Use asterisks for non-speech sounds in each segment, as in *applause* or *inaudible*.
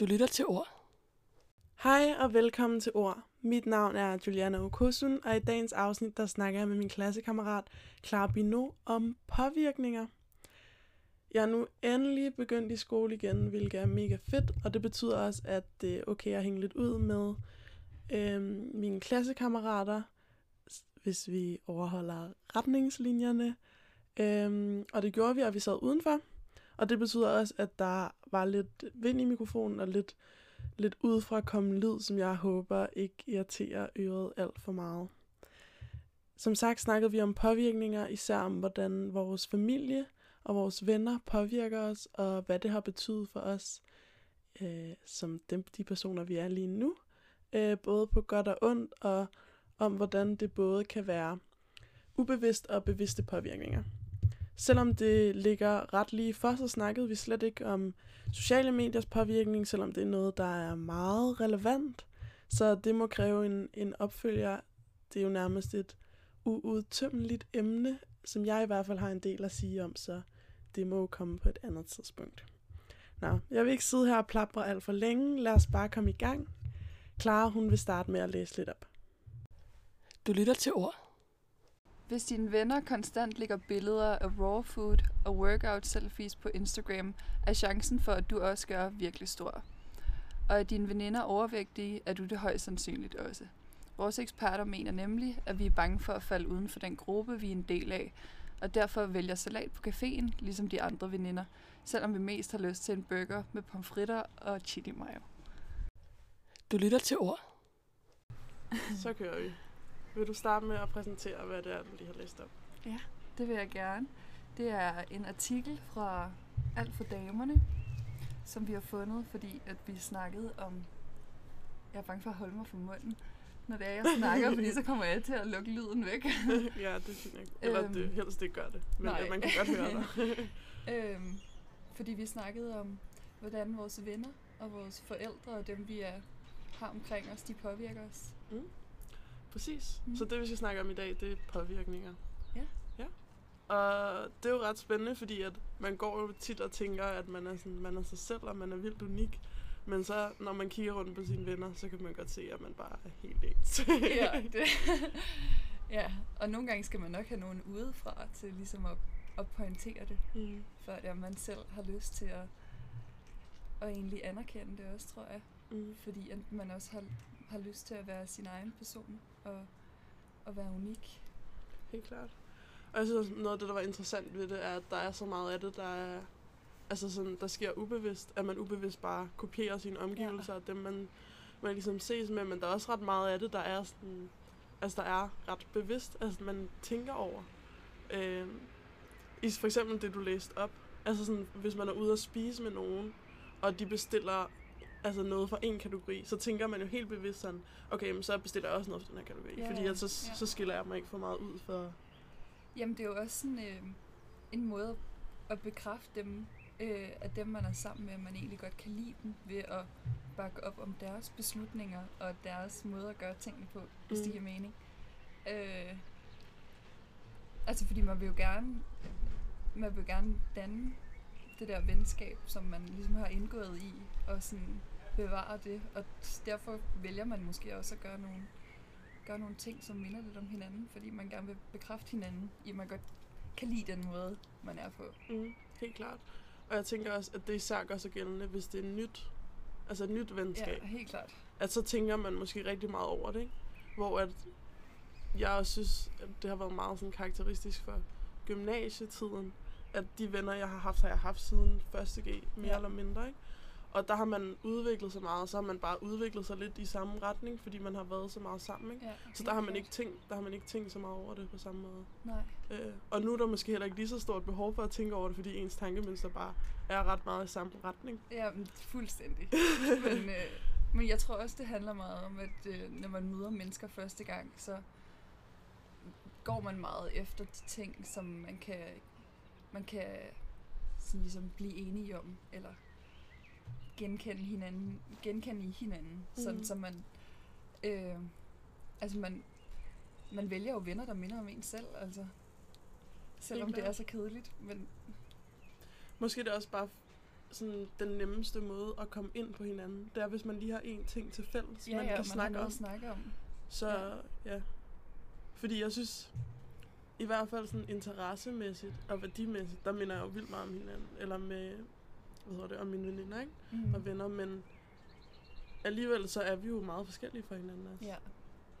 Du lytter til ord. Hej og velkommen til Ord. Mit navn er Juliana Okosun, og i dagens afsnit der snakker jeg med min klassekammerat Clara Bino om påvirkninger. Jeg er nu endelig begyndt i skole igen, hvilket er mega fedt, og det betyder også, at det er okay at hænge lidt ud med øhm, mine klassekammerater, hvis vi overholder retningslinjerne. Øhm, og det gjorde vi, og vi sad udenfor. Og det betyder også, at der var lidt vind i mikrofonen og lidt lidt udefra kommende lyd, som jeg håber ikke irriterer øret alt for meget. Som sagt snakkede vi om påvirkninger, især om hvordan vores familie og vores venner påvirker os, og hvad det har betydet for os, øh, som dem, de personer, vi er lige nu. Øh, både på godt og ondt, og om hvordan det både kan være ubevidst og bevidste påvirkninger. Selvom det ligger ret lige for, så snakkede vi slet ikke om sociale mediers påvirkning, selvom det er noget, der er meget relevant. Så det må kræve en, en opfølger. Det er jo nærmest et uudtømmeligt emne, som jeg i hvert fald har en del at sige om, så det må jo komme på et andet tidspunkt. Nå, jeg vil ikke sidde her og plapre alt for længe. Lad os bare komme i gang. Clara, hun vil starte med at læse lidt op. Du lytter til ord. Hvis dine venner konstant lægger billeder af raw food og workout selfies på Instagram, er chancen for, at du også gør virkelig stor. Og er dine veninder overvægtige, er du det højst sandsynligt også. Vores eksperter mener nemlig, at vi er bange for at falde uden for den gruppe, vi er en del af, og derfor vælger salat på caféen, ligesom de andre veninder, selvom vi mest har lyst til en burger med pomfritter og chili mayo. Du lytter til ord. Så kører vi. Vil du starte med at præsentere, hvad det er, du lige har læst op? Det vil jeg gerne. Det er en artikel fra Alt for damerne, som vi har fundet, fordi at vi snakkede om... Jeg er bange for at holde mig for munden, når det er, jeg snakker, fordi så kommer jeg til at lukke lyden væk. *laughs* ja, det er fint ikke. Eller Øhm, det helst ikke gør det. Men nej. ja, man kan godt høre dig. *laughs* øhm, fordi vi snakkede om, hvordan vores venner og vores forældre og dem, vi er, har omkring os, de påvirker os. Præcis. Mm. Så det, vi skal snakke om i dag, det er påvirkninger. Ja. Ja. Og det er jo ret spændende, fordi at man går jo tit og tænker, at man er, sådan, man er sig selv, og man er vildt unik. Men så, når man kigger rundt på sine venner, så kan man godt se, at man bare er helt ens. *laughs* ja, det. *laughs* ja, og nogle gange skal man nok have nogen udefra til ligesom at, at pointere det. mm. før at man selv har lyst til at, at egentlig anerkende det også, tror jeg. Mm. Fordi at man også har, har lyst til at være sin egen person og, og være unik. Helt klart. Og jeg synes, noget af det, der var interessant ved det, er, at der er så meget af det, der er, altså sådan, der sker ubevidst, at man ubevidst bare kopierer sine omgivelser, og dem man, man ligesom ses med, men der er også ret meget af det, der er sådan, altså der er ret bevidst, altså man tænker over. Øh, I for eksempel det, du læste op, altså sådan, hvis man er ude at spise med nogen, og de bestiller altså noget fra en kategori, så tænker man jo helt bevidst sådan, okay, men så bestiller jeg også noget fra den her kategori, Ja, fordi ja. at så, Ja. så skiller jeg mig ikke for meget ud for... Jamen, det er jo også sådan øh, en måde at bekræfte dem, øh, at dem, man er sammen med, at man egentlig godt kan lide dem, ved at bakke op om deres beslutninger og deres måde at gøre tingene på, hvis mm. det giver mening. Øh, altså, fordi man vil jo gerne, man vil gerne danne det der venskab, som man ligesom har indgået i, og sådan bevare det, og derfor vælger man måske også at gøre nogle, gøre nogle ting, som minder lidt om hinanden, fordi man gerne vil bekræfte hinanden, i at man godt kan lide den måde, man er på. Mm, helt klart. Og jeg tænker også, at det især gør sig gældende, hvis det er nyt, altså et nyt venskab. Ja, helt klart. At så tænker man måske rigtig meget over det, ikke? Hvor at jeg også synes, at det har været meget sådan karakteristisk for gymnasietiden, at de venner, jeg har haft, har jeg haft siden 1. G, mere Ja. eller mindre, ikke? Og der har man udviklet sig meget, og så har man bare udviklet sig lidt i samme retning, fordi man har været så meget sammen, ikke? Ja, Så helt der har man ikke tænkt, der har man ikke tænkt så meget over det på samme måde. Nej. Øh, og nu er der måske heller ikke lige så stort behov for at tænke over det, fordi ens tankemønster bare er ret meget i samme retning. Ja, men fuldstændig. men, øh, men jeg tror også, det handler meget om, at øh, når man møder mennesker første gang, så går man meget efter de ting, som man kan, man kan sådan ligesom blive enige om, eller genkende hinanden, genkende i hinanden, mm. sådan så man, øh, altså man, man vælger jo venner, der minder om en selv, altså. Selvom det er klart. så kedeligt, men Måske er det også bare sådan den nemmeste måde at komme ind på hinanden. Det er, hvis man lige har én ting til fælles, Ja, man ja, kan man snakke om. snakke om. Så ja. ja. Fordi jeg synes, i hvert fald sådan interessemæssigt og værdimæssigt, der minder jeg jo vildt meget om hinanden. Eller med, hvad hedder det, om mine veninder, ikke? Mm. Og venner, men alligevel så er vi jo meget forskellige fra hinanden. Altså. Ja,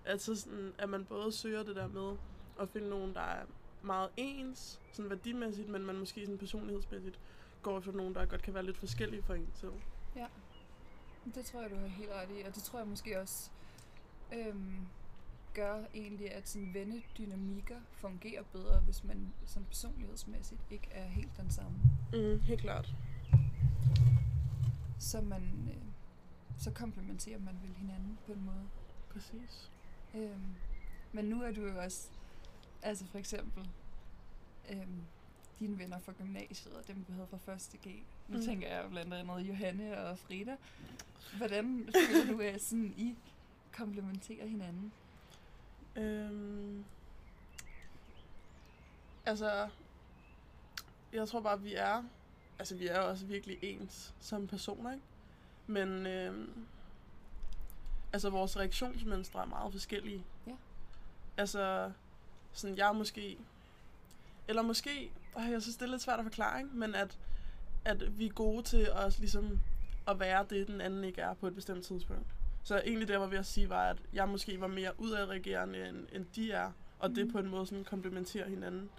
Altså sådan, at man både søger det der med at finde nogen, der er meget ens, sådan værdimæssigt, men man måske sådan personlighedsmæssigt går efter nogen, der godt kan være lidt forskellige fra en selv. det tror jeg, du har helt ret i. Og det tror jeg måske også øhm, gør egentlig, at sådan vennedynamikker fungerer bedre, hvis man sådan personlighedsmæssigt ikke er helt den samme. Mm, helt klart. Så man... Øh, så komplementerer man vel hinanden på en måde. Præcis. Øhm, men nu er du jo også, altså for eksempel, øhm, dine venner fra gymnasiet og dem, du havde fra første G. Nu Mm. tænker jeg jo blandt andet Johanne og Frida. Hvordan føler du, at sådan, I komplementerer hinanden? Øhm, altså, jeg tror bare, vi er, altså vi er også virkelig ens som personer, ikke? Men, øhm, altså vores reaktionsmønstre er meget forskellige. Ja. Altså, sådan jeg er måske, eller måske, øh, jeg synes det er lidt svært at forklare, ikke? men at, at vi er gode til at, ligesom, at være det, den anden ikke er på et bestemt tidspunkt. Så egentlig det, jeg var ved at sige, var, at jeg måske var mere udadreagerende, end, end de er, og det Mhm. på en måde sådan komplementerer hinanden.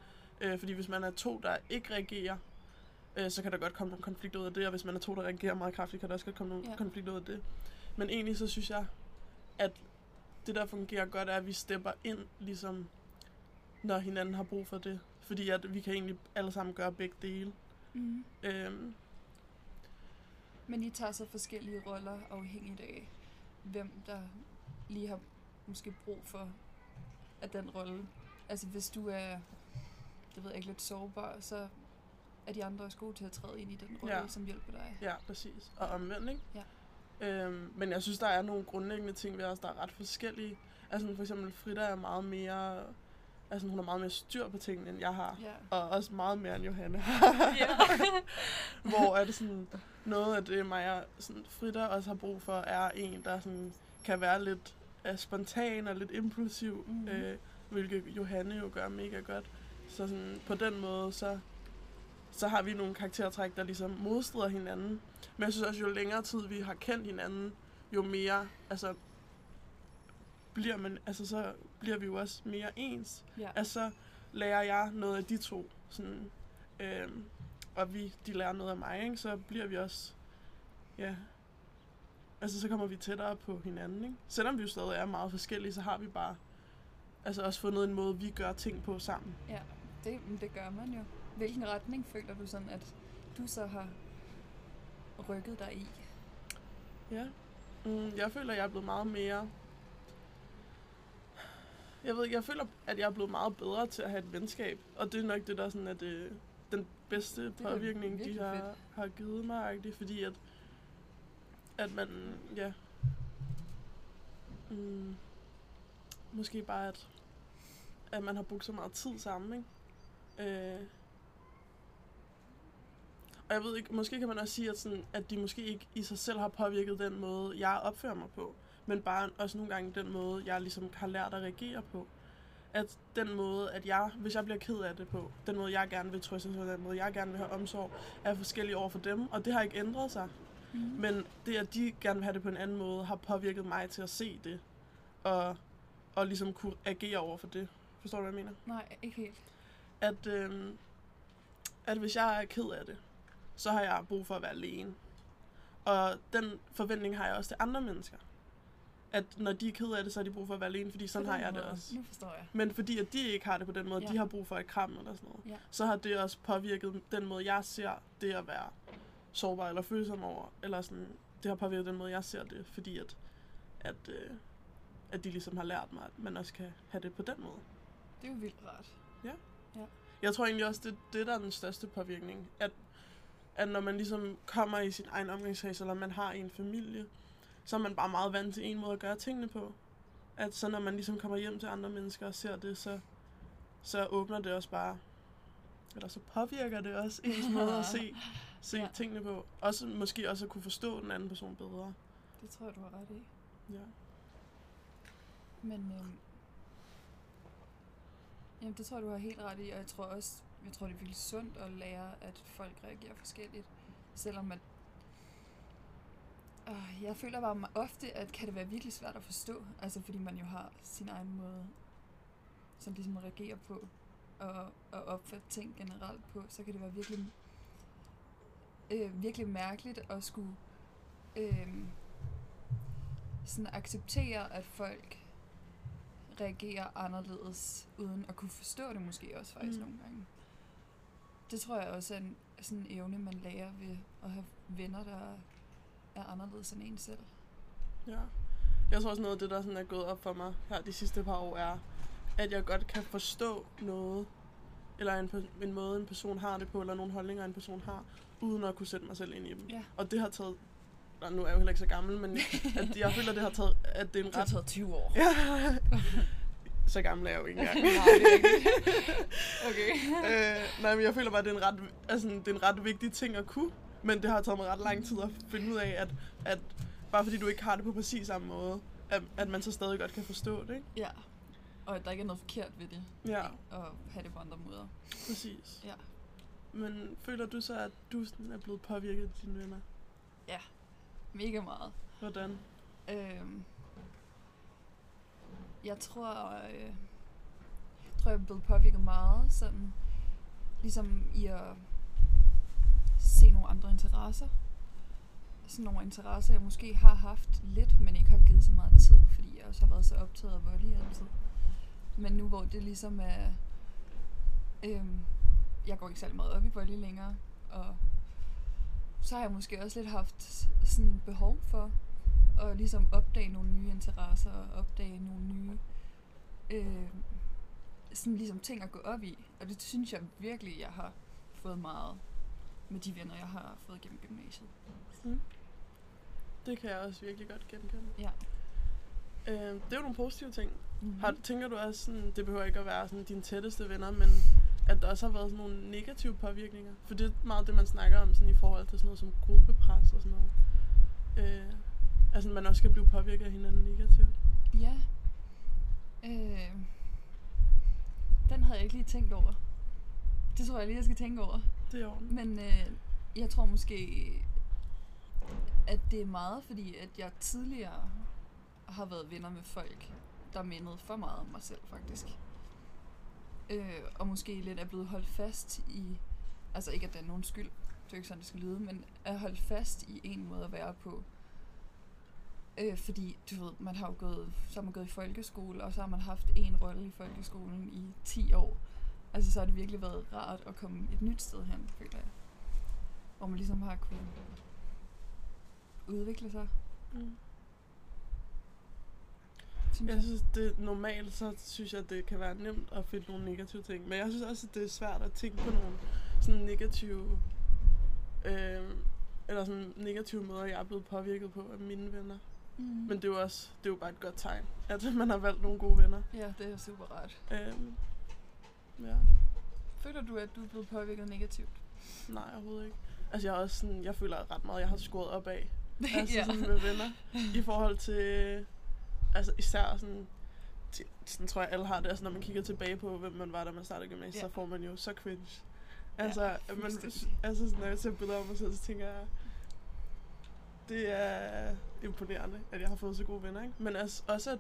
Øh, fordi hvis man er to, der ikke reagerer, øh, så kan der godt komme nogle konflikter ud af det, og hvis man er to, der reagerer meget kraftigt, kan der også godt komme nogle ja. konflikter ud af det. Men egentlig så synes jeg, at det, der fungerer godt, er, at vi stepper ind, ligesom når hinanden har brug for det. Fordi at vi kan egentlig alle sammen gøre begge dele. Mm. Øhm, Men I tager så forskellige roller afhængigt af, hvem der lige har måske brug for at den rolle. Altså hvis du er, det ved jeg ikke, lidt sårbar, så er de andre også gode til at træde ind i den rolle, Ja. som hjælper dig. Ja, præcis. Og omvendt, ikke? Ja. Øhm, men jeg synes, der er nogle grundlæggende ting ved os, der er ret forskellige. Altså for eksempel Frida er meget mere... Altså hun har meget mere styr på tingene, end jeg har. Ja. Og også meget mere end Johanne Ja. *laughs* Hvor er det sådan... Noget af det, mig og sådan, Frida også har brug for, er en, der sådan, kan være lidt uh, spontan og lidt impulsiv. Mhm. Øh, hvilket Johanne jo gør mega godt. Så sådan, på den måde, så, så har vi nogle karaktertræk, der ligesom modstrider hinanden. Men jeg synes også, jo længere tid vi har kendt hinanden, jo mere, altså, bliver man, altså så bliver vi jo også mere ens. ja. Altså, så lærer jeg noget af de to, sådan, øhm, og vi, de lærer noget af mig, ikke? så bliver vi også, ja, altså så kommer vi tættere på hinanden, ikke? Selvom vi jo stadig er meget forskellige, så har vi bare, altså også fundet en måde, vi gør ting på sammen. ja. Det, det gør man jo. Hvilken retning føler du sådan, at du så har rykket dig i? Ja. Mm, jeg føler, jeg er blevet meget mere... Jeg ved jeg føler, at jeg er blevet meget bedre til at have et venskab. Og det er nok det, der sådan, at det, den bedste påvirkning, de har, fedt. har givet mig. Ikke? Fordi at, at man, ja... Mm, måske bare, at, at man har brugt så meget tid sammen, ikke? Øh, og jeg ved ikke, måske kan man også sige, at, sådan, at de måske ikke i sig selv har påvirket den måde, jeg opfører mig på. Men bare også nogle gange den måde, jeg ligesom har lært at reagere på. At den måde, at jeg, hvis jeg bliver ked af det på, den måde, jeg gerne vil trøste, den måde, jeg gerne vil have omsorg, er forskellig over for dem. Og det har ikke ændret sig. Mm. Men det, at de gerne vil have det på en anden måde, har påvirket mig til at se det. Og, og ligesom kunne agere over for det. Forstår du, hvad jeg mener? Nej, ikke helt. at, øhm, at hvis jeg er ked af det, så har jeg brug for at være alene. Og den forventning har jeg også til andre mennesker. At når de er ked af det, så har de brug for at være alene, fordi sådan har jeg det også. Nu forstår jeg. Men fordi at de ikke har det på den måde, Ja. ja. de har brug for et kram eller sådan noget, Ja. så har det også påvirket den måde, jeg ser det at være sårbar eller følsom over. Eller sådan, det har påvirket den måde, jeg ser det, fordi at, at, øh, at de ligesom har lært mig, at man også kan have det på den måde. Det er jo vildt rart. Jeg tror egentlig også, det, det der er den største påvirkning. At, at når man ligesom kommer i sin egen omgangskreds, eller man har en familie, så er man bare meget vant til en måde at gøre tingene på. At så når man ligesom kommer hjem til andre mennesker og ser det, så, så åbner det også bare eller så påvirker det også ens *laughs* måde at se, se Ja. tingene på. Også, måske også at kunne forstå den anden person bedre. Det tror jeg, du har ret i. Ja. Men øhm, jamen, det tror jeg, du har helt ret i, og jeg tror også, jeg tror, det er virkelig sundt at lære, at folk reagerer forskelligt, selvom at øh, jeg føler bare ofte, at kan det være virkelig svært at forstå, altså fordi man jo har sin egen måde, som ligesom at reagere på, og, og opfatte ting generelt på, så kan det være virkelig, øh, virkelig mærkeligt at skulle øh, sådan acceptere, at folk reagerer anderledes, uden at kunne forstå det måske også faktisk mm. Mm. nogle gange. Det tror jeg også er en sådan en evne, man lærer ved at have venner, der er anderledes end en selv. Ja. Jeg tror også noget af det, der sådan er gået op for mig her de sidste par år, er, at jeg godt kan forstå noget, eller en, en måde, en person har det på, eller nogle holdninger, en person har, uden at kunne sætte mig selv ind i dem. Ja. Og det har taget, og nu er jeg jo heller ikke så gammel, men *laughs* at jeg føler, det har taget, at det er en Det har ret... taget 20 år. Ja. så gammel er jeg jo ikke engang. *laughs* Nej. *laughs* Okay. øh, nej, men jeg føler bare, at det er, en ret, altså, det er en ret vigtig ting at kunne. Men det har taget mig ret lang tid at finde ud af, at, at bare fordi du ikke har det på præcis samme måde, at, at man så stadig godt kan forstå det, ikke? Ja. Og at der ikke er noget forkert ved det. Ja, At have det på andre måder. præcis. Ja. Men føler du så, at du sådan er blevet påvirket af dine venner? Mega meget. Hvordan? Øhm, jeg tror, øh, jeg tror, jeg er blevet påvirket meget, sådan ligesom i at se nogle andre interesser. Sådan nogle interesser, jeg måske har haft lidt, men ikke har givet så meget tid, fordi jeg også har været så optaget af volley altid. Men nu hvor det ligesom er... Øhm, jeg går ikke særlig meget op i volley længere, og så har jeg måske også lidt haft sådan behov for at ligesom opdage nogle nye interesser og opdage nogle nye øh, sådan ligesom ting at gå op i. Og det synes jeg virkelig, jeg har fået meget med de venner, jeg har fået gennem gymnasiet. Mm. Det kan jeg også virkelig godt genkende. Ja. Øh, det er jo nogle positive ting. Mm-hmm. Har, tænker du også sådan, det behøver ikke at være sådan dine tætteste venner, men at der også har været sådan nogle negative påvirkninger? For det er meget det, man snakker om sådan i forhold til sådan noget som gruppepres og sådan noget. Øh, altså, man også kan blive påvirket af hinanden negativt. Ja. Øh, den havde jeg ikke lige tænkt over. Det tror jeg lige, jeg skal tænke over. Det er orden. Men øh, jeg tror måske, at det er meget, fordi at jeg tidligere har været venner med folk, der mindede for meget om mig selv, faktisk. Øh, og måske lidt er blevet holdt fast i, altså ikke at det er nogen skyld, det er ikke sådan, det skal lyde, men er holdt fast i en måde at være på. Øh, fordi, du ved, man har jo gået, så har man gået i folkeskole, og så har man haft en rolle i folkeskolen i 10 år. Altså, så har det virkelig været rart at komme et nyt sted hen, føler jeg. Hvor man ligesom har kunnet udvikle sig, Mm. synes Jeg synes, det normalt, så synes jeg, det kan være nemt at finde nogle negative ting. Men jeg synes også, at det er svært at tænke på nogle sådan negative, øh, eller sådan negative måder, jeg er blevet påvirket på af mine venner. Mm. Men det er jo også, det er jo bare et godt tegn, at man har valgt nogle gode venner. Ja, det er super rart. Øh, ja, Føler du, at du er blevet påvirket negativt? nej, overhovedet ikke. Altså, jeg er også sådan, jeg føler ret meget, jeg har skåret op af. *laughs* Altså ja. sådan med venner. I forhold til, altså især sådan, til, sådan tror jeg alle har det, altså når man kigger tilbage på, hvem man var, da man startede gymnasiet, Ja. så får man jo så cringe. Altså, Ja, man, altså sådan, når jeg ser billeder af mig selv, så tænker jeg, det er imponerende, at jeg har fået så gode venner, ikke? Men altså, også at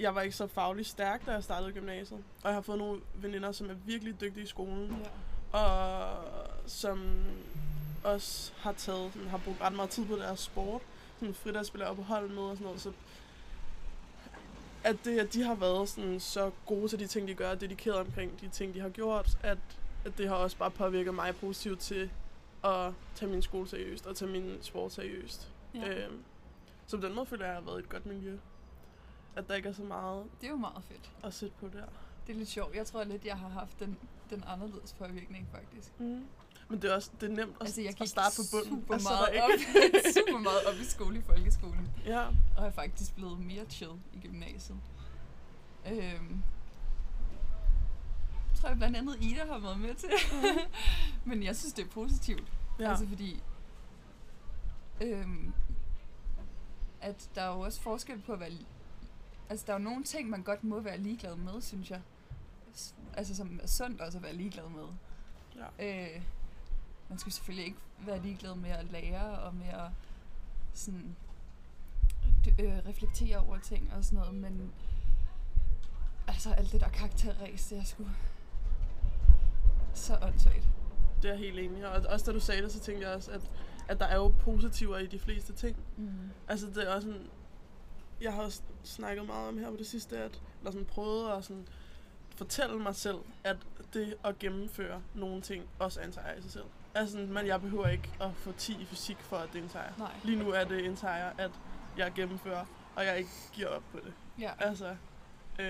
jeg var ikke så fagligt stærk, da jeg startede gymnasiet. Og jeg har fået nogle veninder, som er virkelig dygtige i skolen ja. og som også har taget, sådan, har brugt ret meget tid på deres sport, sådan fridagspiller op på hold med og sådan noget, så at, det, at de har været sådan, så gode til de ting, de gør, og dedikeret omkring de ting, de har gjort, at, at det har også bare påvirket mig positivt til at tage min skole seriøst, og tage min sport seriøst. ja. Øhm, så på den måde føler jeg, at jeg har været et godt miljø. At der ikke er så meget Det er jo meget fedt. at sætte på der. Det er lidt sjovt. Jeg tror lidt, jeg har haft den, den anderledes påvirkning, faktisk. Mm. Men det er også det er nemt at, Altså, jeg at starte på bunden. super, altså, meget op, *laughs* super meget op i skole i folkeskolen. ja, Og er faktisk blevet mere chill i gymnasiet. Øhm, tror jeg blandt andet Ida har været med til. *laughs* Men jeg synes, det er positivt. Ja. Altså fordi, øhm, at der er jo også forskel på at være, altså der er jo nogle ting, man godt må være ligeglad med, synes jeg. Altså som er sundt også at være ligeglad med. ja. Øh, man skal selvfølgelig ikke være ligeglad med at lære og med at sådan, øh, reflektere over ting og sådan noget, men altså alt det der karakterræs, det er sgu så åndssvagt. Det er jeg helt enig. Og også da du sagde det, så tænkte jeg også, at, at der er jo positiver i de fleste ting. Mm. Altså det er også sådan, jeg har også snakket meget om her på det sidste, at, eller sådan prøvet at sådan fortælle mig selv, at det at gennemføre nogle ting også er en sejr i sig selv. Altså, men jeg behøver ikke at få 10 i fysik for, at det er en sejr. Nej. Lige nu er det en sejr, at jeg gennemfører, og jeg ikke giver op på det. Ja, Altså, øh,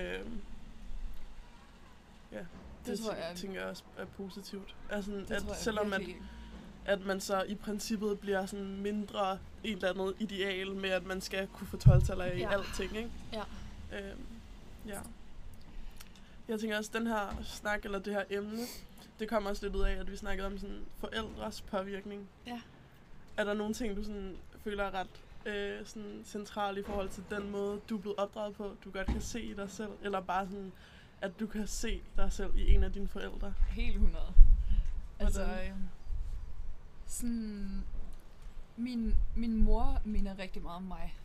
ja, det, Det tror tænker- jeg- tænker jeg også er positivt. Altså, det at selvom virkelig. At man så i princippet bliver sådan mindre et eller andet ideal med, at man skal kunne få 12 i Ja. alting, ikke? Ja. Øhm, ja. Jeg tænker også, den her snak, eller det her emne, det kommer også lidt ud af, at vi snakkede om sådan forældres påvirkning. Ja. Er der nogle ting, du sådan føler er ret øh, sådan central i forhold til den måde, du er blevet opdraget på, du godt kan se i dig selv, eller bare sådan, at du kan se dig selv i en af dine forældre? Helt 100. Altså, Hvordan? øh, sådan, min, min mor minder rigtig meget om mig.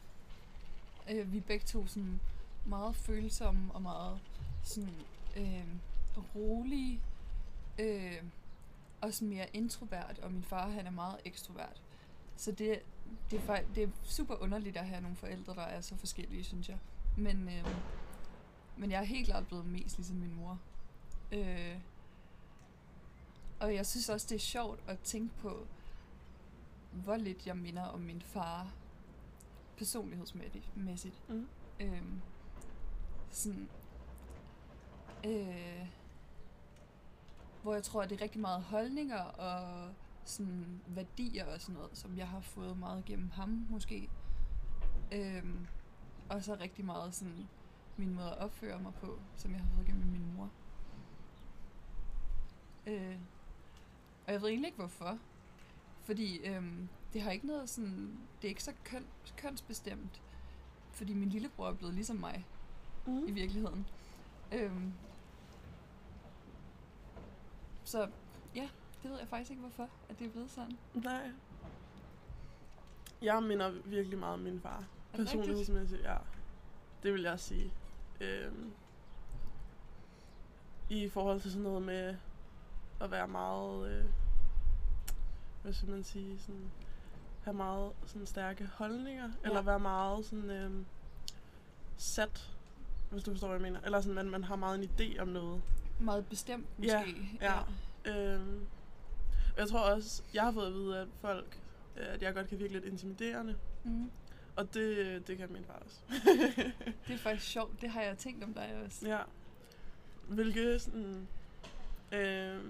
Øh, vi er begge to sådan meget følsomme og meget sådan øh, rolige. Øh, også mere introvert, og min far han er meget ekstrovert. Så det, det, er, det er super underligt at have nogle forældre, der er så forskellige, synes jeg. Men, øh, men jeg er helt klart blevet mest ligesom min mor. Øh, og jeg synes også, det er sjovt at tænke på, hvor lidt jeg minder om min far personlighedsmæssigt. Mm. Øhm, sådan, øh, hvor jeg tror, at det er rigtig meget holdninger og sådan værdier og sådan noget, som jeg har fået meget gennem ham måske. Øhm, og så rigtig meget sådan min måde at opføre mig på, som jeg har fået gennem min mor. Øh, og jeg ved egentlig ikke hvorfor. Fordi øhm, det har ikke noget sådan, det er ikke så køn, kønsbestemt. Fordi min lillebror er blevet ligesom mig Mm. i virkeligheden. Øhm, så ja, det ved jeg faktisk ikke hvorfor, at det er blevet sådan. Nej. Jeg minder virkelig meget om min far. Er? Personlighedsmæssigt, ja. Det vil jeg sige. Øhm, I forhold til sådan noget med at være meget, øh, hvad skal man sige, sådan, have meget sådan stærke holdninger, ja. eller være meget sådan øh, sat, hvis du forstår, hvad jeg mener. Eller sådan, man, man har meget en idé om noget. Meget bestemt Ja, måske. ja. Øhm, og jeg tror også, jeg har fået at vide, at folk, øh, at jeg godt kan virke lidt intimiderende. Mm. Og det, det kan min far også. *laughs* Det er faktisk sjovt, det har jeg tænkt om dig også. ja. Hvilket sådan, øh,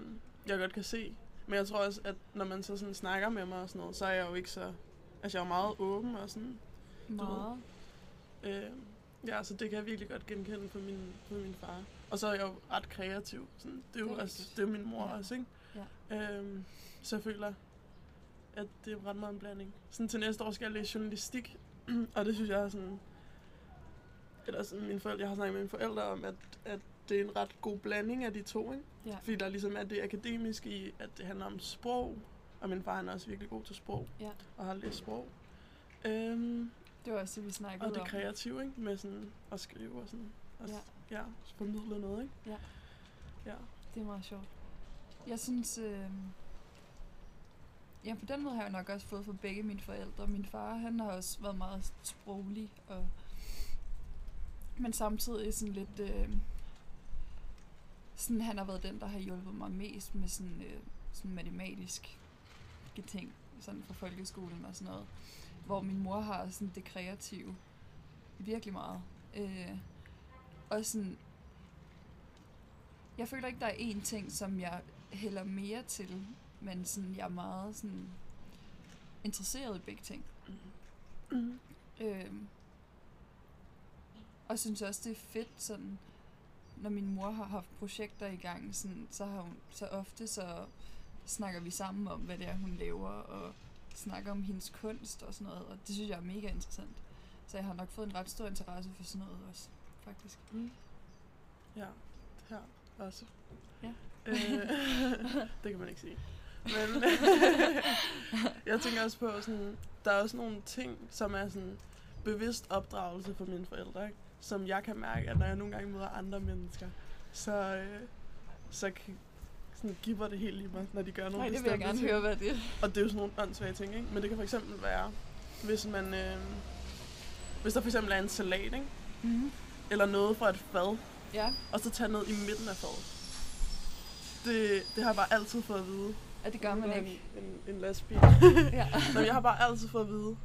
jeg godt kan se. Men jeg tror også, at når man så sådan snakker med mig og sådan noget, så er jeg jo ikke så... Altså, jeg er jo meget åben og sådan. Meget. Øh, ja, så det kan jeg virkelig godt genkende på min, på min far. Og så er jeg jo ret kreativ. Sådan, det er jo Det er også, det er min mor Ja. også, ikke? Ja. Øhm, så jeg føler, at det er ret meget en blanding. Sådan til næste år skal jeg læse journalistik, *clears throat* og det synes jeg er sådan... Eller sådan, mine forældre, jeg har snakket med mine forældre om, at, at det er en ret god blanding af de to, ikke? Ja. Fordi der ligesom er det akademiske i, at det handler om sprog, og min far han er også virkelig god til sprog, Ja. og har læst sprog. Øhm, Det var også det, vi snakkede og det om. kreative, ikke? Med sådan at skrive og sådan. Og Ja. ja. ja, formidle noget, ikke? Ja. Ja. Det er meget sjovt. Jeg synes, øh, ja, på den måde har jeg nok også fået fra begge mine forældre. Min far, han har også været meget sproglig, og, men samtidig sådan lidt, øh, sådan, han har været den, der har hjulpet mig mest med sådan, øh, sådan matematisk ting, sådan fra folkeskolen og sådan noget. Hvor min mor har sådan det kreative virkelig meget. Øh, og sådan, jeg føler ikke, der er én ting, som jeg hælder mere til, men sådan, jeg er meget sådan, interesseret i begge ting. Mm. Øhm, og synes også, det er fedt sådan, når min mor har haft projekter i gang, sådan, så, har hun, så ofte så snakker vi sammen om, hvad det er, hun laver, og snakker om hendes kunst og sådan noget, og det synes jeg er mega interessant. Så jeg har nok fået en ret stor interesse for sådan noget også, faktisk. Mm. Ja, her også. Ja. Øh, *laughs* det kan man ikke sige. Men *laughs* jeg tænker også på, sådan, der er også nogle ting, som er sådan bevidst opdragelse for mine forældre, ikke? Som jeg kan mærke, at når jeg nogle gange møder andre mennesker, så, øh, så sådan, giver det helt i mig, når de gør nogle Nej, det vil jeg gerne ting. høre, hvad det er. Og det er jo sådan nogle åndssvage ting, ikke? Men det kan for eksempel være, hvis man... Øh, hvis der for eksempel er en salat, ikke? Mm-hmm. Eller noget fra et fad, Ja, og så tage ned i midten af fadet. Det, det har jeg bare altid fået at vide. og det gør man er ikke. En, en, en lastbil. *laughs* Ja. Nå, jeg har bare altid fået at vide,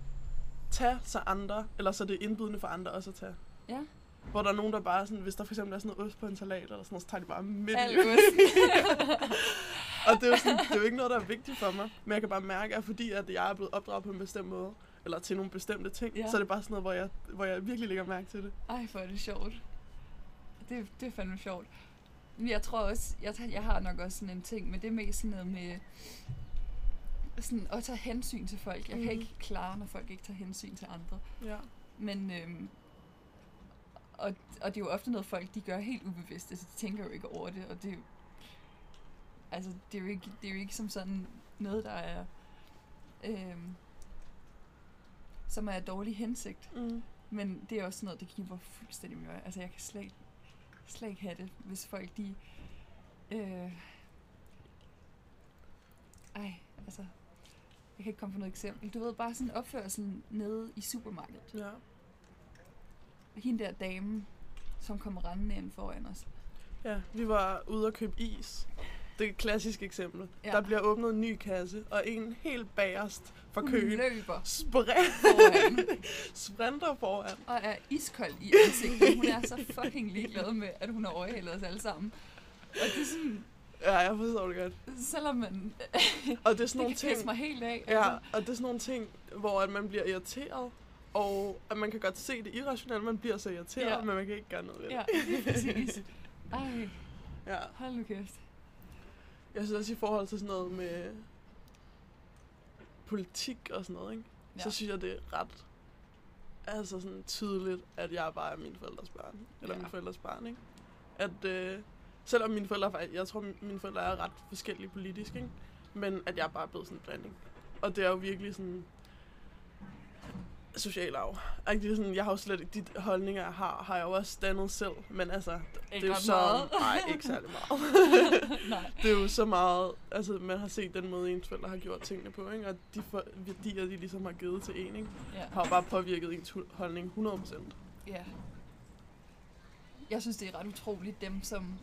tag så andre, eller så er det indbydende for andre også at tage. Ja. Hvor der er nogen, der bare sådan, hvis der for eksempel er sådan noget ost på en salat, eller sådan noget, så tager de bare midt i. *laughs* og det er, jo sådan, det er jo ikke noget, der er vigtigt for mig. Men jeg kan bare mærke, at fordi at jeg er blevet opdraget på en bestemt måde, eller til nogle bestemte ting, Ja. så er det bare sådan noget, hvor jeg, hvor jeg virkelig lægger mærke til det. Ej, hvor er det sjovt. Det, det er fandme sjovt. Men jeg tror også, jeg, jeg har nok også sådan en ting, men det er mest sådan noget med sådan at tage hensyn til folk. Jeg kan Mhm. ikke klare, når folk ikke tager hensyn til andre. Ja. Men, øhm, og, og det er jo ofte noget, folk de gør helt ubevidst. Altså, de tænker jo ikke over det, og det er jo, altså, det er jo ikke, det er jo ikke som sådan noget, der er, øhm, som er dårlig hensigt. Mm. Men det er også sådan noget, det giver mig fuldstændig møre. Altså, jeg kan slet, slet ikke have det, hvis folk de... Øh, ej, altså... Jeg kan ikke komme på noget eksempel. Du ved, bare sådan opførselen nede i supermarkedet. Ja. Hende der dame, som kommer rendende ind foran os. ja, vi var ude og købe is. Det er et klassisk eksempel. Ja. Der bliver åbnet en ny kasse, og en helt bagerst for Hun køen løber sprinter, foran *laughs* sprinter foran. og er iskold i ansigtet. Hun er så fucking ligeglad med, at hun har overhalet os alle sammen. Og det er sådan, Ja, jeg forstår det godt. selvom man... Og det er sådan Det nogle kan ting, mig helt af. ja, og det er sådan nogle ting, hvor at man bliver irriteret, og at man kan godt se det irrationelt, man bliver så irriteret, Ja. men man kan ikke gøre noget ved det. Ja, præcis. Ej, ja. hold nu kæft. Jeg synes også i forhold til sådan noget med politik og sådan noget, ikke? Ja. Så synes jeg, det er ret altså sådan tydeligt, at jeg bare er min forældres barn. Eller Ja. min forældres barn, ikke? At øh, selvom mine forældre, faktisk- jeg tror, mine forældre er ret forskellige politisk, ikke? Men at jeg bare er blevet sådan en blanding. Og det er jo virkelig sådan social arv. Ikke? Er sådan, jeg har jo slet ikke, de holdninger, jeg har, har jeg jo også dannet selv. Men altså, det er Ikke jo ret så... meget. Nej, *laughs* ikke særlig meget. *laughs* Nej. det er jo så meget, altså man har set den måde, ens forældre har gjort tingene på, ikke? og de for, værdier, de ligesom har givet til en, ikke? Ja. har jo bare påvirket ens holdning 100%. ja. Jeg synes, det er ret utroligt, dem som,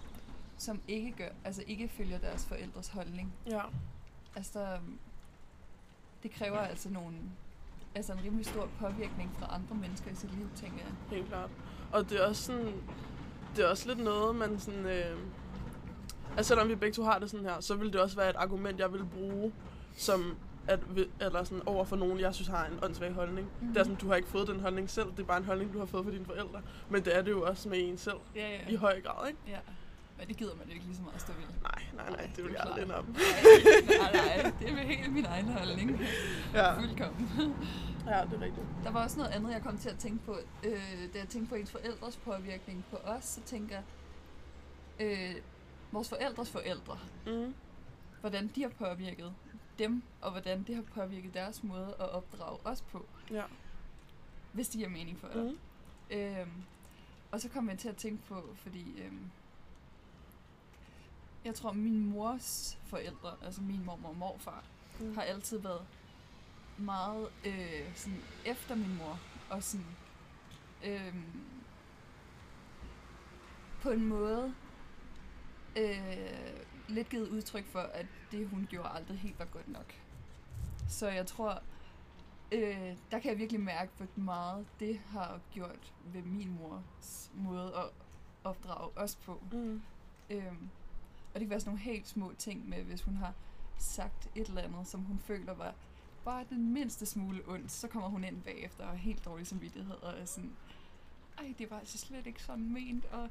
som ikke gør, altså ikke følger deres forældres holdning. Ja. Altså, der, det kræver altså nogle, altså en rimelig stor påvirkning fra andre mennesker i sit liv, tænker jeg. Helt klart. Og det er også sådan, det er også lidt noget, man sådan, øh, altså selvom vi begge to har det sådan her, så vil det også være et argument, jeg vil bruge, som at, eller sådan over for nogen, jeg synes har en åndssvag holdning. Mm. Det er sådan, du har ikke fået den holdning selv, det er bare en holdning, du har fået fra dine forældre. Men det er det jo også med en selv, Ja, ja. i høj grad, ikke? ja. Men det gider man jo ikke lige så meget at stå ved. Nej, nej, nej, det vil jeg aldrig op. Nej, nej, nej, det er helt min egen holdning. Ja, Fuldkommen. ja, det er rigtigt. Der var også noget andet, jeg kom til at tænke på. Øh, da jeg tænkte på ens forældres påvirkning på os, så tænker jeg, øh, vores forældres forældre, Mm. hvordan de har påvirket dem, og hvordan det har påvirket deres måde at opdrage os på, Ja. hvis de giver mening for dig. Mm. Øhm, og så kom jeg til at tænke på, fordi øhm, jeg tror, min mors forældre, altså min mormor og morfar, Mm. har altid været meget øh, sådan efter min mor, og sådan øhm, på en måde øh, lidt givet udtryk for, at det hun gjorde aldrig helt var godt nok. Så jeg tror, øh, der kan jeg virkelig mærke, hvor meget det har gjort ved min mors måde at opdrage os på. Mm. Øhm, og det kan være sådan nogle helt små ting med, hvis hun har sagt et eller andet, som hun føler var bare den mindste smule ondt, så kommer hun ind bagefter og har helt dårlig samvittighed og er sådan, ej, det var altså slet ikke sådan ment, og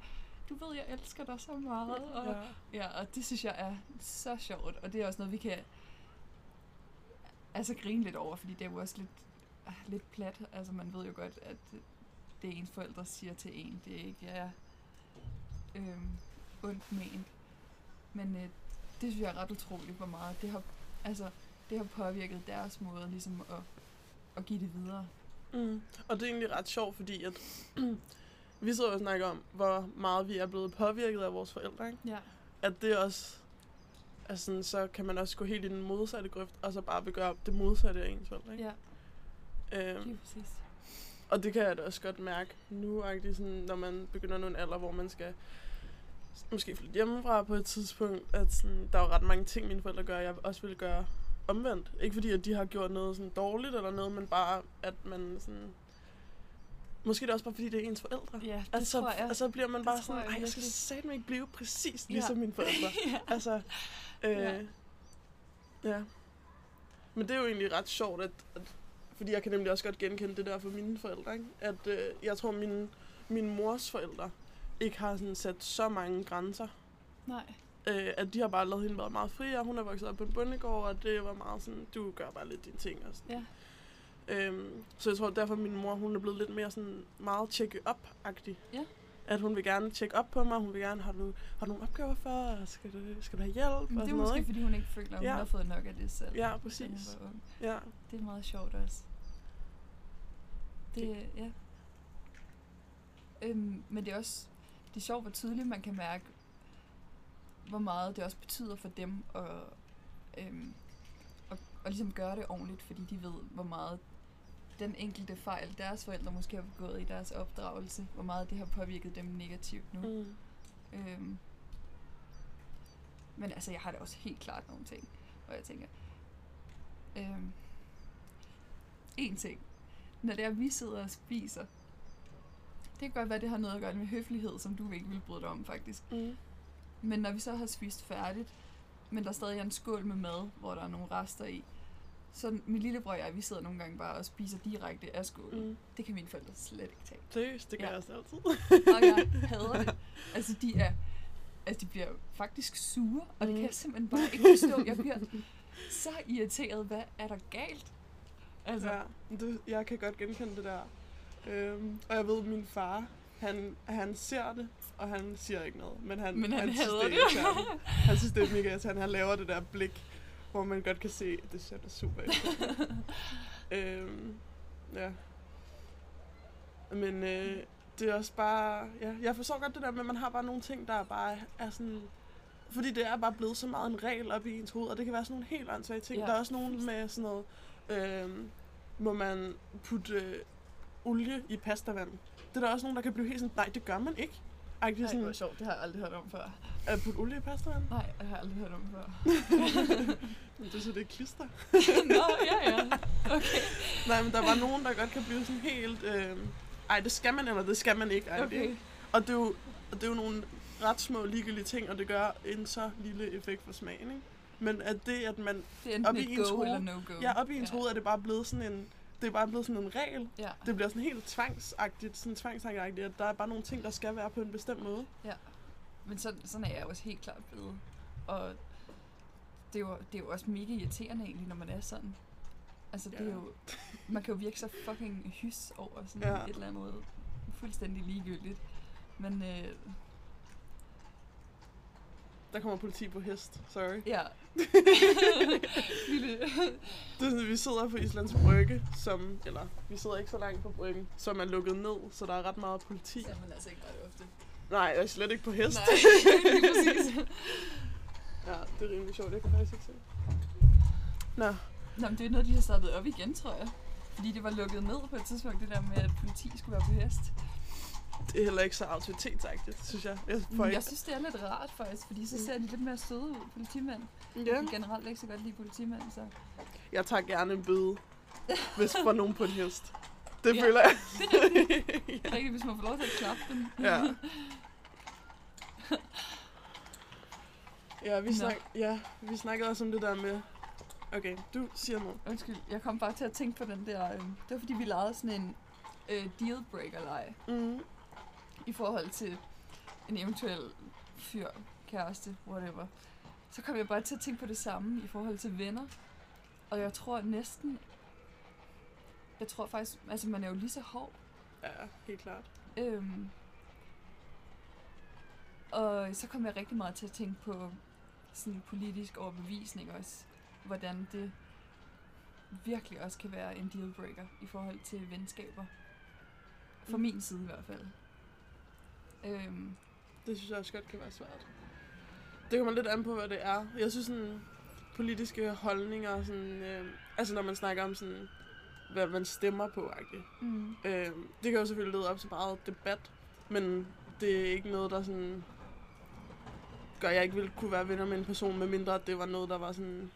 du ved, jeg elsker dig så meget. Og, Ja. Ja, og det synes jeg er så sjovt, og det er også noget, vi kan altså grine lidt over, fordi det er jo også lidt, ah, lidt plat. Altså man ved jo godt, at det ens forældre siger til en, det ikke er øhm, ondt ment. Men øh, det synes jeg er ret utroligt, hvor meget det har, altså, det har påvirket deres måde ligesom at, at give det videre. Mm. Og det er egentlig ret sjovt, fordi at *clears throat* vi sidder og snakker om, hvor meget vi er blevet påvirket af vores forældre. Ikke? Ja. At det også, altså så kan man også gå helt i den modsatte grøft, og så bare vil gøre det modsatte af ens forældre. Ikke? Ja, Øhm, præcis. og det kan jeg da også godt mærke nu, sådan, når man begynder nå en alder, hvor man skal måske flytte hjemmefra på et tidspunkt, at sådan, der er jo ret mange ting, mine forældre gør, jeg også ville gøre omvendt. Ikke fordi, at de har gjort noget sådan dårligt eller noget, men bare, at man sådan... Måske er det også bare, fordi det er ens forældre. Ja, det altså, tror jeg. Og så bliver man Det bare sådan, jeg jeg skal virkelig." satme ikke blive præcis Ja. ligesom mine forældre. *laughs* ja. altså, øh, Ja. ja. ja. Men det er jo egentlig ret sjovt, at, at fordi jeg kan nemlig også godt genkende det der for mine forældre, ikke? at øh, jeg tror, min, min mors forældre ikke har sådan sat så mange grænser. Nej. Øh, at de har bare lavet hende være meget fri, og hun er vokset op på en bondegård, og det var meget sådan, du gør bare lidt dine ting. Og sådan. Ja. Øhm, så jeg tror derfor, min mor hun er blevet lidt mere sådan meget tjekke op-agtig. Ja. At hun vil gerne tjekke op på mig, hun vil gerne, har du, har du nogle opgaver for, og skal du, skal du have hjælp? Men det er måske, noget, ikke? fordi hun ikke føler, at hun Ja. har fået nok af det selv. Ja, hun præcis. Ja. Det er meget sjovt også. Det, ja. Øhm, men det er også det er sjovt, hvor tydeligt man kan mærke, hvor meget det også betyder for dem at, øhm, at, at ligesom gøre det ordentligt, fordi de ved, hvor meget den enkelte fejl, deres forældre måske har begået i deres opdragelse, hvor meget det har påvirket dem negativt nu. Mm. Øhm, men altså, jeg har da også helt klart nogle ting, hvor jeg tænker, øhm, en ting, når det er, at vi sidder og spiser, det kan godt være, det har noget at gøre med høflighed, som du ikke vil bryde dig om, faktisk. Mm. Men når vi så har spist færdigt, men der stadig er en skål med mad, hvor der er nogle rester i, så min lillebror og jeg, vi sidder nogle gange bare og spiser direkte af skålen. Mm. Det kan mine forældre slet ikke tage. Seriøst, det gør Ja. jeg også altid. og jeg *laughs* hader det. Altså, de er... Altså, de bliver faktisk sure, og det kan jeg Mm. simpelthen bare ikke forstå. Jeg bliver så irriteret. Hvad er der galt? Altså, Ja, det, jeg kan godt genkende det der. Øhm, og jeg ved, at min far, han, han ser det, og han siger ikke noget. Men han, Men han synes, hader det. det. Han synes, det er mega irriterende. Han laver det der blik, hvor man godt kan se, at det ser da super *laughs* øhm, ja. Men øh, det er også bare... Ja, jeg forstår godt det der med, at man har bare nogle ting, der bare er sådan... Fordi det er bare blevet så meget en regel op i ens hoved, og det kan være sådan nogle helt åndssvage ting. Ja, der er også nogen med sådan noget... Øh, må man putte olie i pastavand? Det er der også nogen, der kan blive helt sådan, nej, det gør man ikke. Ej, det er Ej, sådan, hvor sjovt. Det har jeg aldrig hørt om før. at putte olie i pastavand? Nej, det har jeg aldrig hørt om før. *laughs* Men det er så det er klister. *laughs* Nå, ja, ja. Okay. Nej, men der var nogen, der godt kan blive sådan helt... Øh, ej, det skal man, eller det skal man ikke. Ej, okay. Det, og det er, jo, og det er jo nogle ret små ligegyldige ting, og det gør en så lille effekt for smagen, ikke? Men at det, at man... Det er Op i ens go hoved. eller no-go. Ja, op i ens hoved er det bare blevet sådan en... Det er bare blevet sådan en regel. Ja. Det bliver sådan helt tvangsagtigt, sådan tvangstankeagtigt, at der er bare nogle ting, der skal være på en bestemt måde. Men sådan, sådan er jeg også helt klart blevet. Og det er, jo, det er jo også mega irriterende egentlig, når man er sådan. Altså, det er Ja. jo... Man kan jo virke så fucking hys over sådan Ja. et eller andet fuldstændig ligegyldigt. Men øh, Der kommer politi på hest, sorry. ja. *laughs* Lille. Det er sådan, vi sidder på Islands Brygge, som, eller vi sidder ikke så langt på bryggen, som er lukket ned, så der er ret meget politi. Ser man altså ikke ret ofte. Nej, jeg er slet ikke på hest. Nej, *laughs* lige præcis. *laughs* Ja, det er rimelig sjovt, jeg kan faktisk ikke se. Nå, Nå, men det er noget, de har startet op igen, tror jeg. Fordi det var lukket ned på et tidspunkt, det der med, at politi skulle være på hest. Det er heller ikke så autoritetsagtigt, synes jeg. Jeg får ikke... jeg synes, det er lidt rart faktisk, fordi så ser de lidt mere søde ud, politimænd. Ja, Jeg kan generelt ikke så godt lide politimænd, så... jeg tager gerne en bøde, *laughs* hvis for nogen på en hest. Det Ja. føler jeg. *laughs* *laughs* Det er rigtigt, hvis man får lov til at klappe dem. Ja. Ja, vi, Nå. snak, ja, vi snakkede også om det der med... Okay, du siger noget. Undskyld, jeg kom bare til at tænke på den der... Øh, det var fordi, vi legede sådan en øh, dealbreaker-leg Mm. I forhold til en eventuel fyr, kæreste, whatever, så kom jeg bare til at tænke på det samme i forhold til venner. Og jeg tror næsten, jeg tror faktisk, altså man er jo lige så hård. Ja, helt klart. Øhm, og så kom jeg rigtig meget til at tænke på sådan politisk overbevisning også. Hvordan det virkelig også kan være en dealbreaker i forhold til venskaber. Fra Mm. min side i hvert fald. Øhm, Det synes jeg også godt kan være svært. Det kommer lidt an på, hvad det er. Jeg synes sådan politiske holdninger, sådan, øh, altså når man snakker om sådan, hvad man stemmer på, -agtigt. mm. Øh, det kan jo selvfølgelig lede op til meget debat, men det er ikke noget, der sådan gør, jeg ikke ville kunne være venner med en person, medmindre det var noget, der var sådan...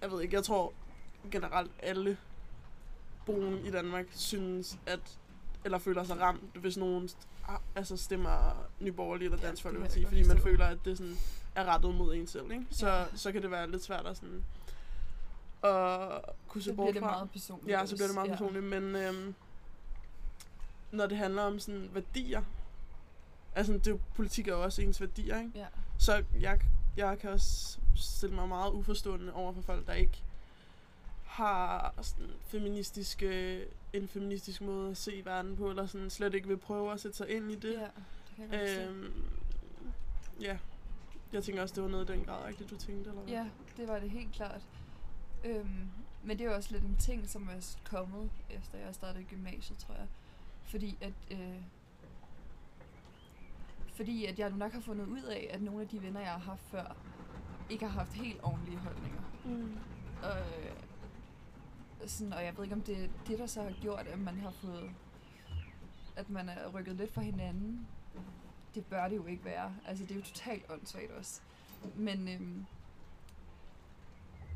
Jeg ved ikke, jeg tror generelt alle boende i Danmark synes, at eller føler sig ramt, hvis nogen st- altså stemmer Nyborgerlige eller Ja, Dansk jeg Folkeparti, fordi man føler, at det sådan er rettet mod en selv, ikke? Så, Ja. så kan det være lidt svært at sådan at kunne se Så bort bliver det fra. meget personligt. Ja, så bliver det meget også. personligt, men øhm, når det handler om sådan værdier, altså det er jo, politik er jo også ens værdier, ikke? Ja. Så jeg, jeg kan også stille mig meget uforstående over for folk, der ikke har sådan feministiske, en feministisk måde at se verden på, eller sådan slet ikke vil prøve at sætte sig ind i det. ja, det kan jeg godt se. øhm, ja. Jeg tænker også, det var noget i den grad, ikke det du tænkte, eller hvad? Ja, det var det helt klart. Øhm, men det er jo også lidt en ting, som er kommet, efter jeg startede i gymnasiet, tror jeg. Fordi at, øh, fordi at jeg nok har fundet ud af, at nogle af de venner, jeg har haft før, ikke har haft helt ordentlige holdninger. Mm. Og, øh, sådan, og jeg ved ikke, om det er det, der så har gjort, at man har fået... At man er rykket lidt fra hinanden. Det bør det jo ikke være. Altså, det er jo totalt åndssvagt også. Men, øhm,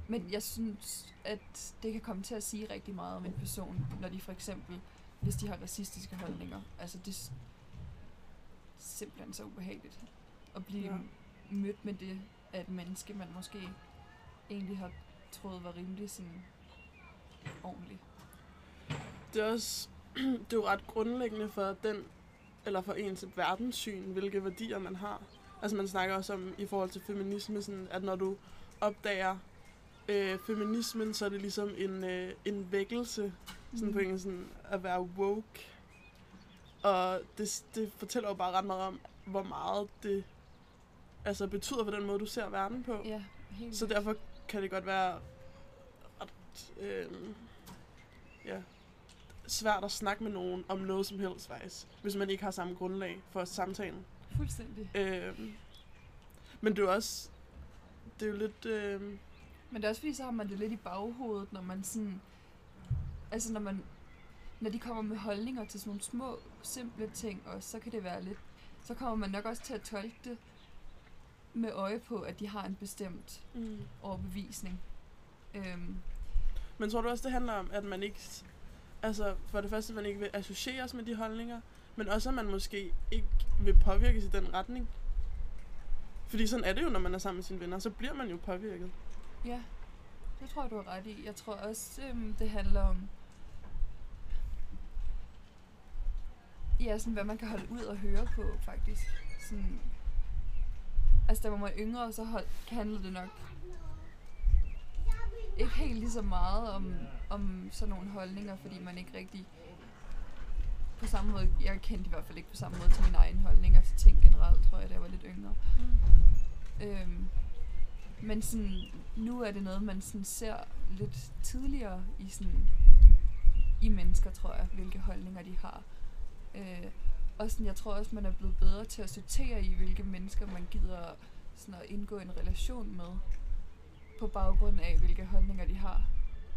men jeg synes, at det kan komme til at sige rigtig meget om en person, når de for eksempel, hvis de har racistiske holdninger. Altså, det er simpelthen så ubehageligt at blive Ja. ja. mødt med det af et menneske, man måske egentlig har troet var rimelig sådan ordentlig. det er også *clears throat* det er jo ret grundlæggende for den eller for ens verdenssyn, hvilke værdier man har. Altså man snakker også om i forhold til feminisme, sådan, at når du opdager øh, feminismen, så er det ligesom en, øh, en vækkelse, sådan på engelsk, sådan at være woke. Og det, det fortæller jo bare ret meget om, hvor meget det altså, betyder for den måde, du ser verden på. Ja, helt Så derfor kan det godt være øh, ja, svært at snakke med nogen om noget som helst, faktisk, hvis man ikke har samme grundlag for samtalen. Fuldstændig. Øh, men det er jo også, det er jo lidt, øh, Men det er også fordi, så har man det lidt i baghovedet, når man sådan... Altså, når man... Når de kommer med holdninger til sådan nogle små, simple ting også, så kan det være lidt... Så kommer man nok også til at tolke det med øje på, at de har en bestemt mm. overbevisning. Øhm, men tror du også, det handler om, at man ikke, altså for det første, at man ikke vil associeres med de holdninger, men også, at man måske ikke vil påvirkes i den retning? Fordi sådan er det jo, når man er sammen med sine venner, så bliver man jo påvirket. ja, det tror jeg, du har ret i. Jeg tror også, øhm, det handler om... Ja, sådan hvad man kan holde ud og høre på, faktisk. Sådan, altså, da man var yngre, så hold, handlede det nok ikke helt lige så meget om, om sådan nogle holdninger, fordi man ikke rigtig på samme måde, jeg kendte i hvert fald ikke på samme måde til mine egne holdninger til ting generelt, tror jeg, da jeg var lidt yngre. Øhm, men sådan, nu er det noget, man sådan ser lidt tidligere i, sådan, i mennesker, tror jeg, hvilke holdninger de har. Øh, og sådan, jeg tror også, man er blevet bedre til at sortere i, hvilke mennesker man gider sådan at indgå en relation med, på baggrund af, hvilke holdninger de har.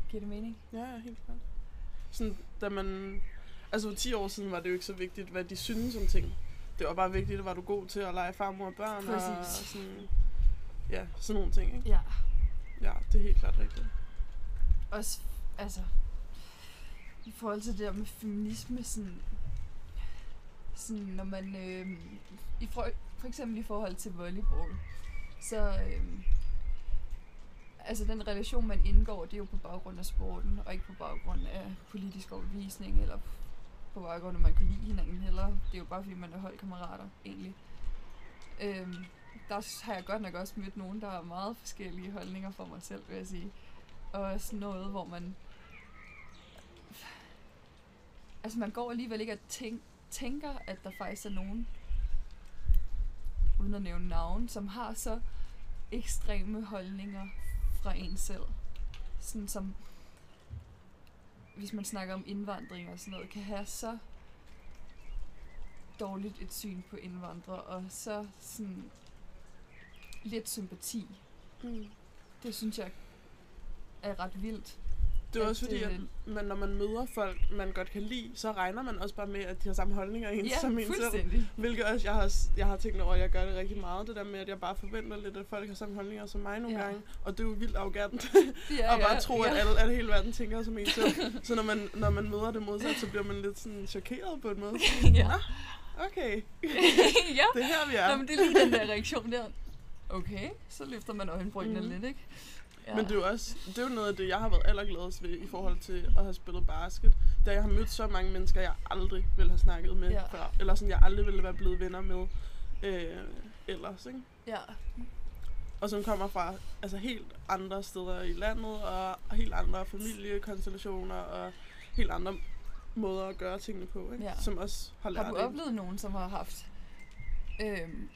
Giver det mening? Ja, ja, helt klart. Sådan, da man... Altså for 10 år siden var det jo ikke så vigtigt, hvad de synes om ting. Det var bare vigtigt, at var du god til at lege farmor og børn og Præcis. sådan... Ja, sådan nogle ting, ikke? Ja. Ja, det er helt klart rigtigt. Også, altså, i forhold til det der med feminisme, sådan, sådan når man, øh, i for, for eksempel i forhold til volleyball, så, øh, altså den relation, man indgår, det er jo på baggrund af sporten, og ikke på baggrund af politisk overbevisning, eller på baggrund af, at man kan lide hinanden heller. Det er jo bare fordi, man er holdkammerater, egentlig. Øhm, der har jeg godt nok også mødt nogen, der har meget forskellige holdninger for mig selv, vil jeg sige. Og også noget, hvor man... Altså, man går alligevel ikke og tænk, tænker, at der faktisk er nogen, uden at nævne navn, som har så ekstreme holdninger fra en selv. Sådan som, hvis man snakker om indvandring og sådan noget, kan have så dårligt et syn på indvandrere, og så sådan lidt sympati. Mm. Det synes jeg er ret vildt. Det er At, også fordi, at øh, man, når man møder folk, man godt kan lide, så regner man også bare med, at de har samme holdninger ens Ja, som en selv. Hvilket også, jeg har, jeg har tænkt over, at jeg gør det rigtig meget, det der med, at jeg bare forventer lidt, at folk har samme holdninger som mig nogle Ja. gange. Og det er jo vildt arrogant. *laughs* Ja, *laughs* og bare ja, tro, ja. at alle, at hele verden tænker som en *laughs* selv. Så når man, når man møder det modsat, så bliver man lidt sådan chokeret på en måde. ja. Nå, okay, ja. det er her, vi Ja. er. Nå, men det er lige den der reaktion der. Okay, så løfter man øjenbrynene Mhm. lidt, ikke? Ja. Men det er jo også det er jo noget af det, jeg har været allergladest ved i forhold til at have spillet basket. Da jeg har mødt så mange mennesker, jeg aldrig ville have snakket med Ja. før. Eller sådan, jeg aldrig ville være blevet venner med øh, ellers. Ikke? Ja, Og som kommer fra altså, helt andre steder i landet, og helt andre familiekonstellationer, og helt andre måder at gøre tingene på, ikke? Ja. som også har lært har du en. oplevet nogen, som har haft øhm,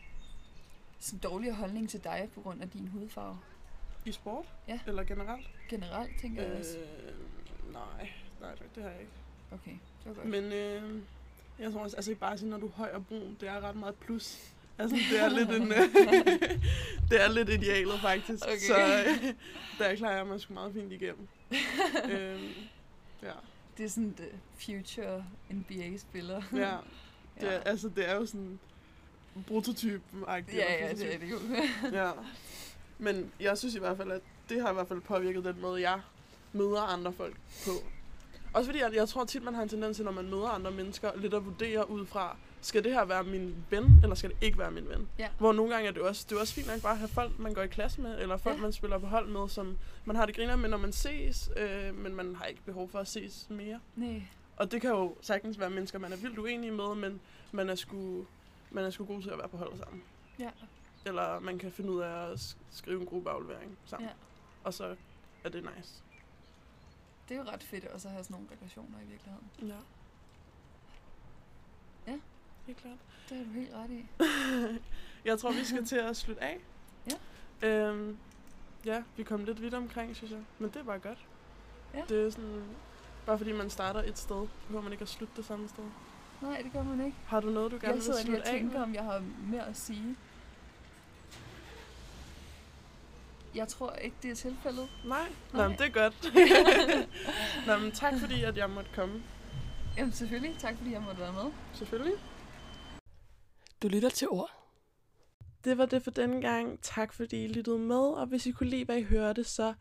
sådan dårligere holdning til dig på grund af din hudfarve? I sport? Ja. Eller generelt? Generelt, tænker jeg også. Øh, nej, nej, det har jeg ikke. Okay, det var godt. Men øh, jeg tror også, altså bare sige, når du er høj og brun, det er ret meget plus. Altså, det er lidt en, øh, *laughs* det er lidt idealet, faktisk. Okay. Så øh, der klarer jeg mig sgu meget fint igennem. *laughs* øhm, ja, Det er sådan the future NBA-spiller. ja. *laughs* Det er, altså, det er jo sådan prototypen-agtigt. ja, ja, det er det jo. ja. Men jeg synes i hvert fald, at det har i hvert fald påvirket den måde, jeg møder andre folk på. Også fordi, at jeg tror tit, man har en tendens til, når man møder andre mennesker, lidt at vurdere ud fra, skal det her være min ven, eller skal det ikke være min ven? Ja. Hvor nogle gange er det også, det er også fint nok bare at have folk, man går i klasse med, eller folk, Ja. man spiller på hold med, som man har det griner med, når man ses, øh, men man har ikke behov for at ses mere. Nej. Og det kan jo sagtens være mennesker, man er vildt uenig med, men man er sgu, man er sgu god til at være på hold sammen. Ja. Eller man kan finde ud af at sk- skrive en gruppeaflevering sammen. ja. Og så er det nice. Det er jo ret fedt også at have sådan nogle relationer i virkeligheden. Ja. Ja. Helt klart. Det er du helt ret i. *laughs* Jeg tror, vi skal til at slutte af. *laughs* Ja. Øhm, ja, vi kom lidt vidt omkring, synes jeg. Men det er bare godt. Ja. Det er sådan... Bare fordi man starter et sted, behøver man ikke at slutte det samme sted. Nej, det gør man ikke. Har du noget, du gerne Jeg vil sidder lige slutte og af tænker, om jeg har mere at sige. Jeg tror ikke, det er tilfældet. Nej, Nå, Nej. men det er godt. *laughs* Nå, men tak fordi, at jeg måtte komme. Jamen selvfølgelig. Tak fordi jeg måtte være med. Selvfølgelig. Du lytter til ord. Det var det for denne gang. Tak fordi I lyttede med, og hvis I kunne lide, hvad I hørte, så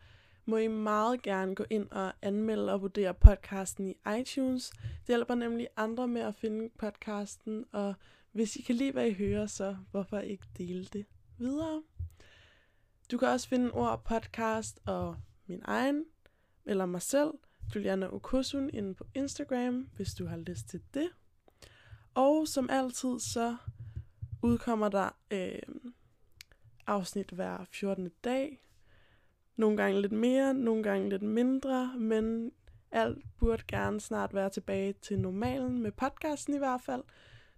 må I meget gerne gå ind og anmelde og vurdere podcasten i iTunes. Det hjælper nemlig andre med at finde podcasten, og hvis I kan lide, hvad I hører, så hvorfor ikke dele det videre? Du kan også finde ord podcast og min egen, eller mig selv, Juliana Okosun, inde på Instagram, hvis du har lyst til det. Og som altid, så udkommer der øh, afsnit hver 14. dag. Nogle gange lidt mere, nogle gange lidt mindre, men alt burde gerne snart være tilbage til normalen med podcasten i hvert fald.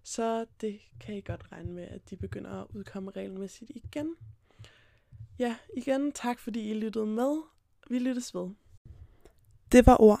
Så det kan I godt regne med, at de begynder at udkomme regelmæssigt igen. Ja, igen tak fordi I lyttede med. Vi lyttes ved. Det var ord.